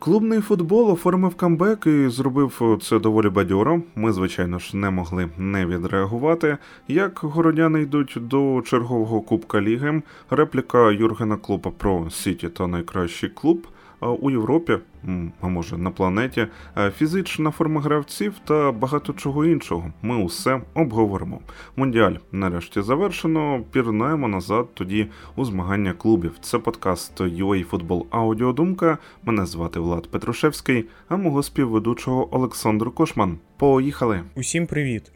Клубний футбол оформив камбек і зробив це доволі бадьоро. Ми, звичайно ж, не могли не відреагувати. Як городяни йдуть до чергового кубка ліги, репліка Юргена Клопа про Сіті та найкращий клуб у Європі, а може на планеті, фізична форма гравців та багато чого іншого. Ми усе обговоримо. Мундіаль нарешті завершено. Пірнаємо назад тоді у змагання клубів. Це подкаст UA Футбол Аудіодумка. Мене звати Влад Петрушевський, а мого співведучого Олександр Кошман. Поїхали! Усім привіт!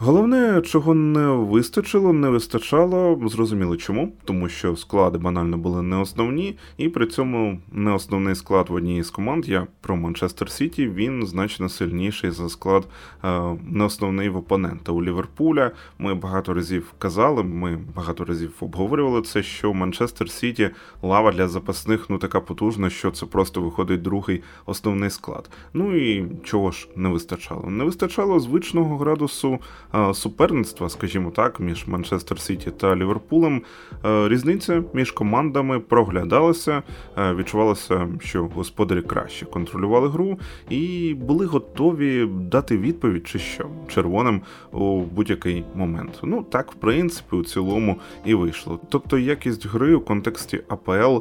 Головне, чого не вистачило, не вистачало, зрозуміло чому, тому що склади банально були не основні, і при цьому не основний склад в одній з команд. Я про Манчестер Сіті він значно сильніший за склад не основний в опонента у Ліверпуля. Ми багато разів казали, ми багато разів обговорювали це, що Манчестер Сіті лава для запасних ну така потужна, що це просто виходить другий основний склад. Ну і чого ж не вистачало? Не вистачало звичного градусу суперництва, скажімо так, між Манчестер Сіті та Ліверпулем. Різниця між командами проглядалася, відчувалося, що господарі краще контролювали гру і були готові дати відповідь, чи що червоним у будь-який момент. Ну так, в принципі, у цілому і вийшло. Тобто якість гри у контексті АПЛ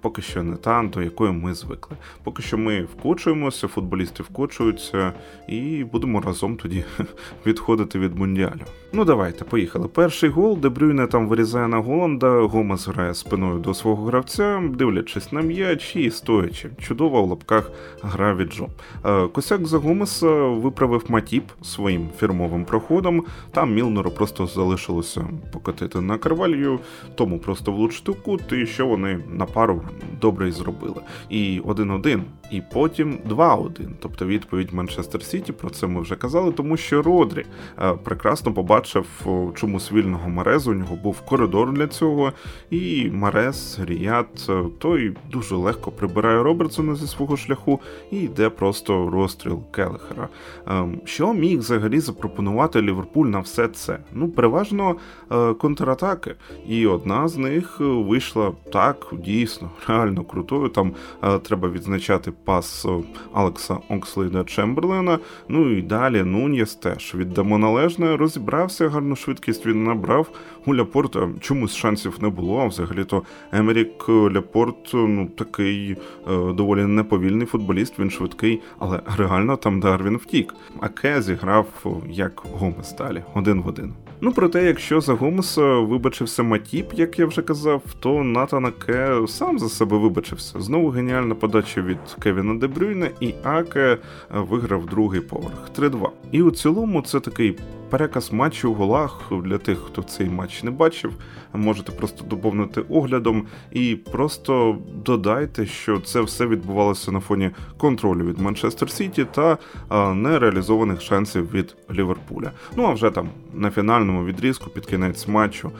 поки що не та, до якої ми звикли. Поки що ми вкочуємося, футболісти вкочуються, і будемо разом тоді відходити від Мундіалю. Ну давайте, поїхали. Перший гол, Дебрюйне там вирізає на Голланда, Гомес грає спиною до свого гравця, дивлячись на м'яч і стоячи. Чудова в лапках гра від Джо. Е, косяк за Гомеса виправив Матіп своїм фірмовим проходом. Там Мілнеру просто залишилося покотити на Карвалью, тому просто влучити в кут, і що вони на пару добре й зробили. І 1-1, і потім 2-1. Тобто відповідь Манчестер Сіті, про це ми вже казали, тому що Родрі е, прекрасно побачив чомусь вільного Марезу. У нього був коридор для цього. І Марез, Ріят, е, той дуже легко прибирає Робертсона зі свого шляху і йде просто розстріл Келехера. Ем, що міг взагалі запропонувати Ліверпуль на все це? Ну, переважно е, контратаки. І одна з них вийшла так, дійсно, реально крутою. Там треба відзначати пас Алекса Окслейда Чемберлена. Ну і далі Нуньєс теж віддамо належне, розібрався, гарну швидкість він набрав. У Ляпорта чомусь шансів не було. А взагалі-то Емерік Ляпорт ну такий е, доволі неповільний футболіст, він швидкий, але реально там Дарвін втік. А Кезі зіграв як Гомес далі, один в один. Ну проте, якщо за Гомеса вибачився Матіп, як я вже казав, то Натана Ке сам за себе вибачився. Знову геніальна подача від Кевіна Дебрюйна, і Аке виграв другий поверх 3-2. І у цілому це такий переказ матчу в голах для тих, хто цей матч не бачив. Можете просто доповнити оглядом і просто додайте, що це все відбувалося на фоні контролю від Манчестер Сіті та нереалізованих шансів від Ліверпуля. Ну а вже там на фінальному відрізку під кінець матчу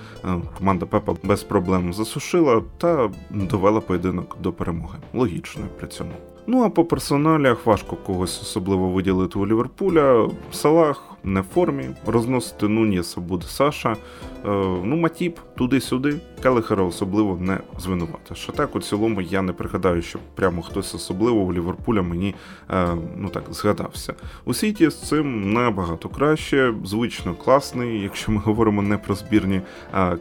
команда Пепа без проблем засушила та довела поєдинок до перемоги. Логічно при цьому. Ну а по персоналях важко когось особливо виділити у Ліверпуля. Салах не в формі, розносити Нуньєса буде Саша. Е, ну, Матіп туди-сюди, Келехера особливо не звинуватиш. А так у цілому я не пригадаю, що прямо хтось особливо у Ліверпуля мені е, ну так згадався. У Сіті з цим набагато краще, звично класний, якщо ми говоримо не про збірні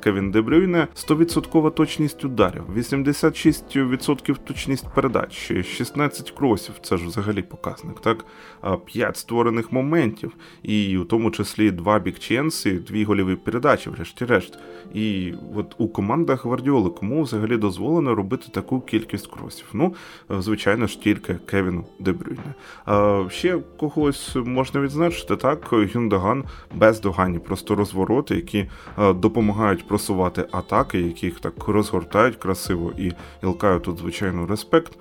Кевін Дебрюйне, 100% точність ударів, 86% точність передач, 16 кросів це ж взагалі показник, так? 5 створених моментів. І і у тому числі два бікченси, дві гольові передачі, врешті-решт. І от у командах Гвардіоли кому взагалі дозволено робити таку кількість кросів? Ну, звичайно ж, тільки Кевіну Дебрюйне. А ще когось можна відзначити так, Гюндаган бездоганні, просто розвороти, які допомагають просувати атаки, яких так розгортають красиво і ілкаю тут, звичайно, респект.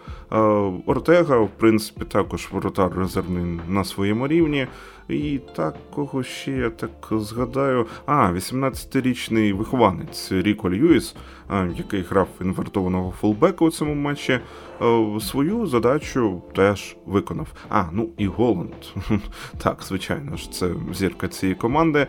Ортега, в принципі, також воротар резервний на своєму рівні. І так кого ще я так згадаю. А, 18-річний вихованець Ріко Льюіс, який грав інвертованого фулбека у цьому матчі, свою задачу теж виконав. А, ну і Голланд. Так, звичайно ж, це зірка цієї команди.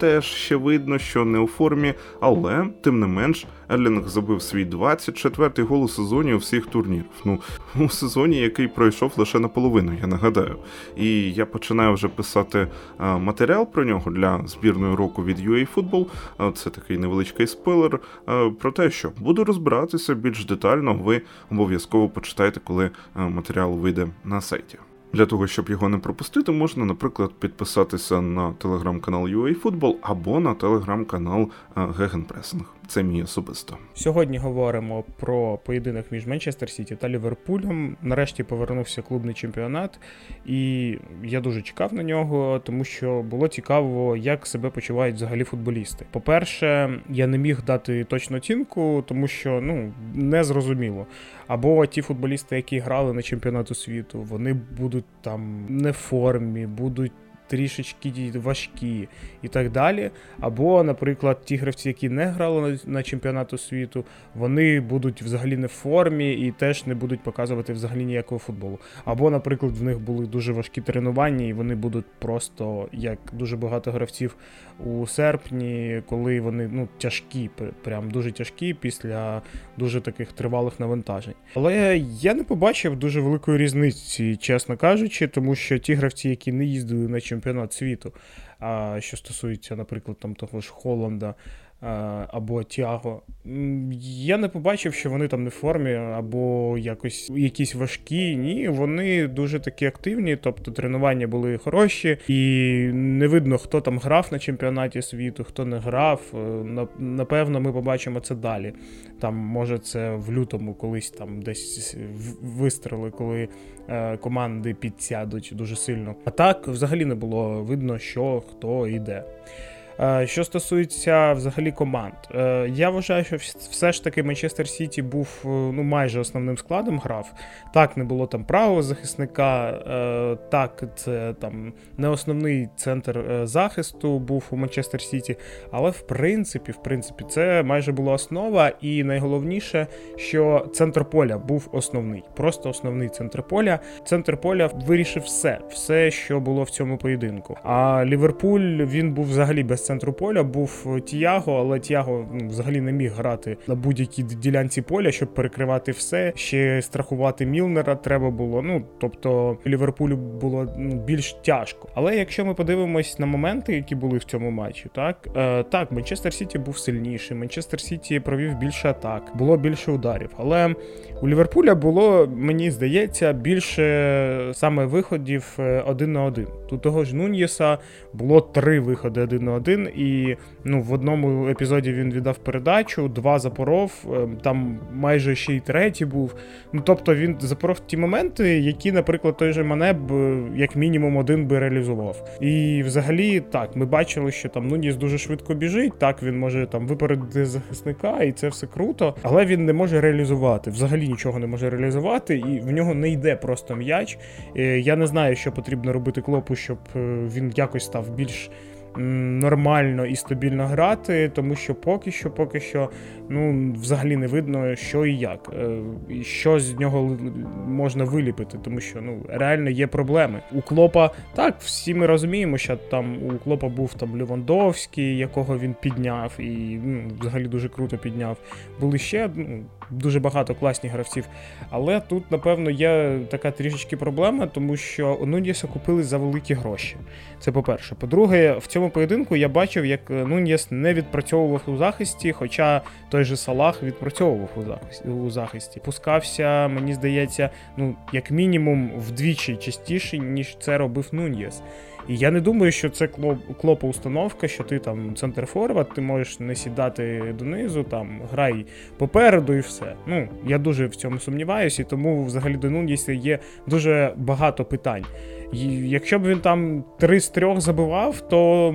Теж ще видно, що не у формі, але тим не менш. Еллінг забив свій 24-й гол у сезоні у всіх турнірів. Ну, у сезоні, який пройшов лише наполовину, я нагадаю. І я починаю вже писати а, матеріал про нього для збірної року від UA Football. А, це такий невеличкий спойлер. А, про те, що буду розбиратися більш детально, ви обов'язково почитайте, коли матеріал вийде на сайті. Для того, щоб його не пропустити, можна, наприклад, підписатися на телеграм-канал UA або на телеграм-канал Гегенпресинг. Це мій особисто. Сьогодні говоримо про поєдинок між Манчестер Сіті та Ліверпулем. Нарешті повернувся клубний чемпіонат, і я дуже чекав на нього, тому що було цікаво, як себе почувають взагалі футболісти. По-перше, я не міг дати точну оцінку, тому що ну не зрозуміло. Або ті футболісти, які грали на чемпіонату світу, вони будуть там не в формі, будуть трішечки важкі і так далі. Або, наприклад, ті гравці, які не грали на, на чемпіонату світу, вони будуть взагалі не в формі і теж не будуть показувати взагалі ніякого футболу. Або, наприклад, в них були дуже важкі тренування, і вони будуть просто як дуже багато гравців у серпні, коли вони ну тяжкі, прям дуже тяжкі після дуже таких тривалих навантажень. Але я не побачив дуже великої різниці, чесно кажучи, тому що ті гравці, які не їздили на чемпіонат світу, а що стосується, наприклад, там того ж Холланда. Або Тіаго. Я не побачив, що вони там не в формі, або якось якісь важкі. Ні, вони дуже такі активні, тобто тренування були хороші, і не видно, хто там грав на чемпіонаті світу, хто не грав. Е, напевно, ми побачимо це далі. Там, може, це в лютому колись там десь вистріли, коли е, команди підсядуть дуже сильно. А так взагалі не було видно, що хто йде. Е, що стосується взагалі команд, е, я вважаю, що все ж таки Манчестер Сіті був е, ну майже основним складом грав. Так, не було там правого захисника, так, це там не основний центр захисту був у Манчестер Сіті, але в принципі, в принципі, це майже була основа, і найголовніше, що центр поля був основний, просто основний центр поля. Центр поля вирішив все, все, що було в цьому поєдинку. А Ліверпуль він був взагалі без центру поля був Тіаго, але Тіаго ну, взагалі не міг грати на будь-якій ділянці поля, щоб перекривати все. Ще страхувати Мілнера треба було. Ну тобто Ліверпулю було ну, більш тяжко. Але якщо ми подивимось на моменти, які були в цьому матчі, так е, так, Манчестер Сіті був сильніший. Манчестер Сіті провів більше атак, було більше ударів. Але у Ліверпуля було, мені здається, більше саме виходів е, один на один. Тут того ж Нуньєса було три виходи один на один, і ну, в одному епізоді він віддав передачу, два запоров, е, там майже ще й третій був. Ну тобто він запоров ті моменти, які, наприклад, той же Мане б як мінімум один би реалізував. І взагалі так, ми бачили, що там Нуніс дуже швидко біжить. Так він може там випередити захисника, і це все круто, але він не може реалізувати. Взагалі нічого не може реалізувати, і в нього не йде просто м'яч. Е, я не знаю, що потрібно робити клопу, щоб е, він якось став більш нормально і стабільно грати, тому що поки що, поки що, ну взагалі не видно, що і як, е, і що з нього можна виліпити, тому що ну реально є проблеми. У Клопа так, всі ми розуміємо, що там у Клопа був там Левандовський, якого він підняв, і ну, взагалі дуже круто підняв. Були ще ну, дуже багато класних гравців. Але тут, напевно, є така трішечки проблема, тому що Нуньєса купили за великі гроші. Це по-перше. По-друге, в цьому поєдинку я бачив, як Нуньєс не відпрацьовував у захисті, хоча той же Салах відпрацьовував у захисті. у захисті. Пускався, мені здається, ну, як мінімум вдвічі частіше, ніж це робив Нуньєс. І я не думаю, що це клопа установка, що ти там центр форвард, ти можеш не сідати донизу, там грай попереду і все. Ну, я дуже в цьому сумніваюся, і тому взагалі до Нундіса є дуже багато питань. І Якщо б він там три з трьох забивав, то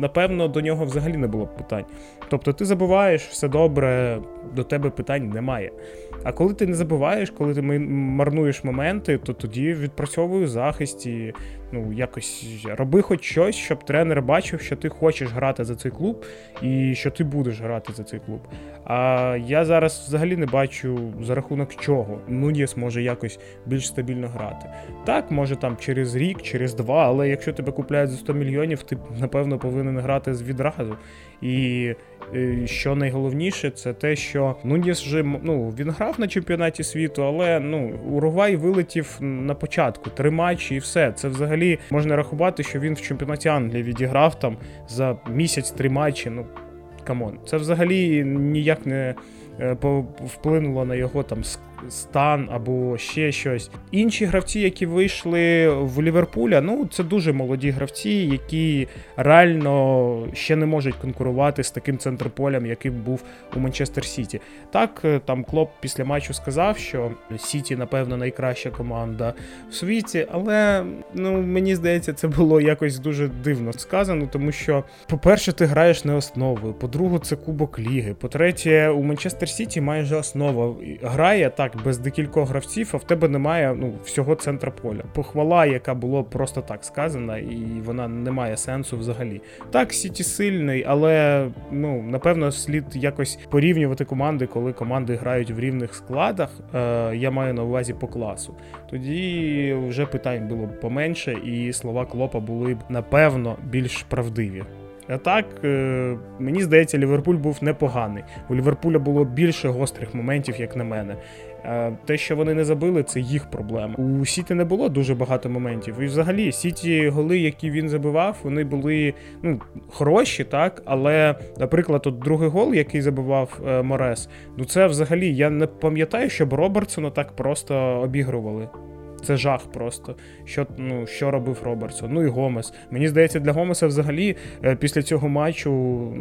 напевно до нього взагалі не було б питань. Тобто ти забуваєш, все добре, до тебе питань немає. А коли ти не забуваєш, коли ти марнуєш моменти, то тоді відпрацьовую захист і ну, якось роби хоч щось, щоб тренер бачив, що ти хочеш грати за цей клуб і що ти будеш грати за цей клуб. А я зараз взагалі не бачу за рахунок чого Нуньєс може якось більш стабільно грати. Так, може там через рік, через два, але якщо тебе купляють за 100 мільйонів, ти напевно повинен грати відразу. І е, що найголовніше, це те, що Нуніс вже ну, він грав на чемпіонаті світу, але ну Уругвай вилетів на початку три матчі і все. Це взагалі можна рахувати, що він в чемпіонаті Англії відіграв там за місяць три матчі. Ну come on, це взагалі ніяк не е, вплинуло на його там стан або ще щось. Інші гравці, які вийшли в Ліверпуля, ну це дуже молоді гравці, які реально ще не можуть конкурувати з таким центром поля, яким був у Манчестер Сіті. Так, е, там Клопп після матчу сказав, що Сіті, напевно, найкраща команда в світі, але ну мені здається, це було якось дуже дивно сказано, тому що, по-перше, ти граєш не основою, по-друге, це Кубок Ліги. По-третє, у Манчестер Сіті майже основа грає так так без декількох гравців, а в тебе немає ну, всього центра поля. Похвала, яка була просто так сказана, і вона не має сенсу взагалі. Так, Сіті сильний, але ну напевно слід якось порівнювати команди, коли команди грають в рівних складах. Е, Я маю на увазі по класу. Тоді вже питань було б поменше, і слова Клопа були б напевно більш правдиві. А так, е, мені здається, Ліверпуль був непоганий. У Ліверпуля було більше гострих моментів, як на мене. Те, що вони не забили, це їх проблема. У Сіті не було дуже багато моментів. І взагалі Сіті голи, які він забивав, вони були ну, хороші, так. Але, наприклад, от другий гол, який забивав е, Морес, ну це взагалі я не пам'ятаю, щоб Робертсона так просто обігрували. Це жах просто. Що ну, що робив Робертсон. Ну і Гомес. Мені здається, для Гомеса взагалі е, після цього матчу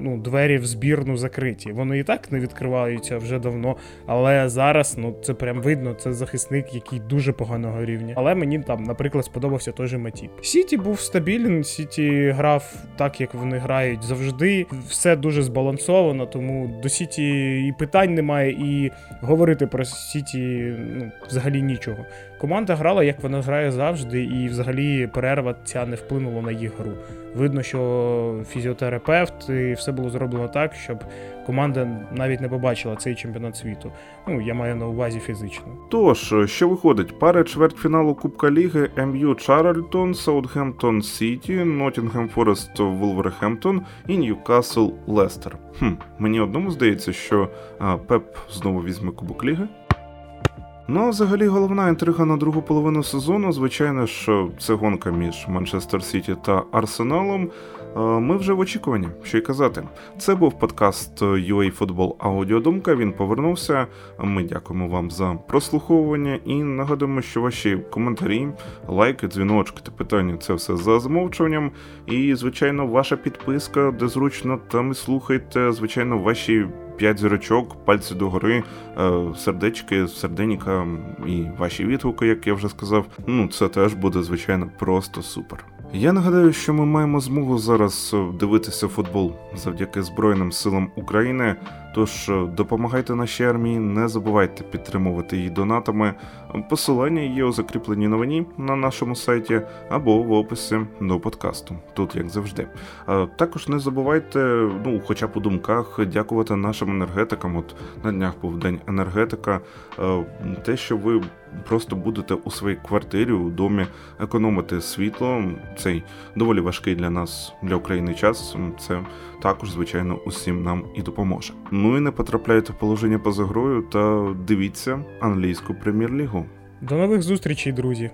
ну, двері в збірну закриті. Вони і так не відкриваються вже давно. Але зараз ну, це прям видно, це захисник, який дуже поганого рівня. Але мені там, наприклад, сподобався той же Матіп. Сіті був стабільний, Сіті грав так, як вони грають завжди. Все дуже збалансовано, тому до Сіті і питань немає, і говорити про Сіті ну, взагалі нічого. Команда грала, як вона грає завжди, і взагалі перерва ця не вплинула на їх гру. Видно, що фізіотерапевт і все було зроблено так, щоб команда навіть не побачила цей чемпіонат світу. Ну, я маю на увазі фізично. Тож, що виходить, пари чвертьфіналу Кубка Ліги МЮ Чарльтон, Саутгемптон Сіті, Ноттінгем Форест Вулверхемптон і Ньюкасл Лестер. Хм, Мені одному здається, що а, Пеп знову візьме Кубок Ліги. Ну, взагалі, головна інтрига на другу половину сезону, звичайно що це гонка між Манчестер Сіті та Арсеналом. Ми вже в очікуванні, що й казати. Це був подкаст UA Football Аудіодумка. Він повернувся. Ми дякуємо вам за прослуховування і нагадуємо, що ваші коментарі, лайки, дзвіночки та питання це все за замовчуванням. І, звичайно, ваша підписка, де зручно, там і слухайте. Звичайно, ваші. П'ять зірочок, пальці догори, е, сердечки, серденіка і ваші відгуки, як я вже сказав. Ну це теж буде звичайно просто супер. Я нагадаю, що ми маємо змогу зараз е, дивитися футбол завдяки Збройним силам України. Тож е, допомагайте нашій армії, не забувайте підтримувати її донатами. Посилання є у закріпленій новині на нашому сайті або в описі до подкасту. Тут як завжди. Також не забувайте, ну, хоча б у думках, дякувати нашим енергетикам. От на днях був день енергетика. Е, те, що ви просто будете у своїй квартирі у домі економити світло. Цей доволі важкий для нас, для України час. Це також, звичайно, усім нам і допоможе. Ну і не потрапляйте в положення поза грою та дивіться англійську прем'єр-лігу. До нових зустрічей, друзі.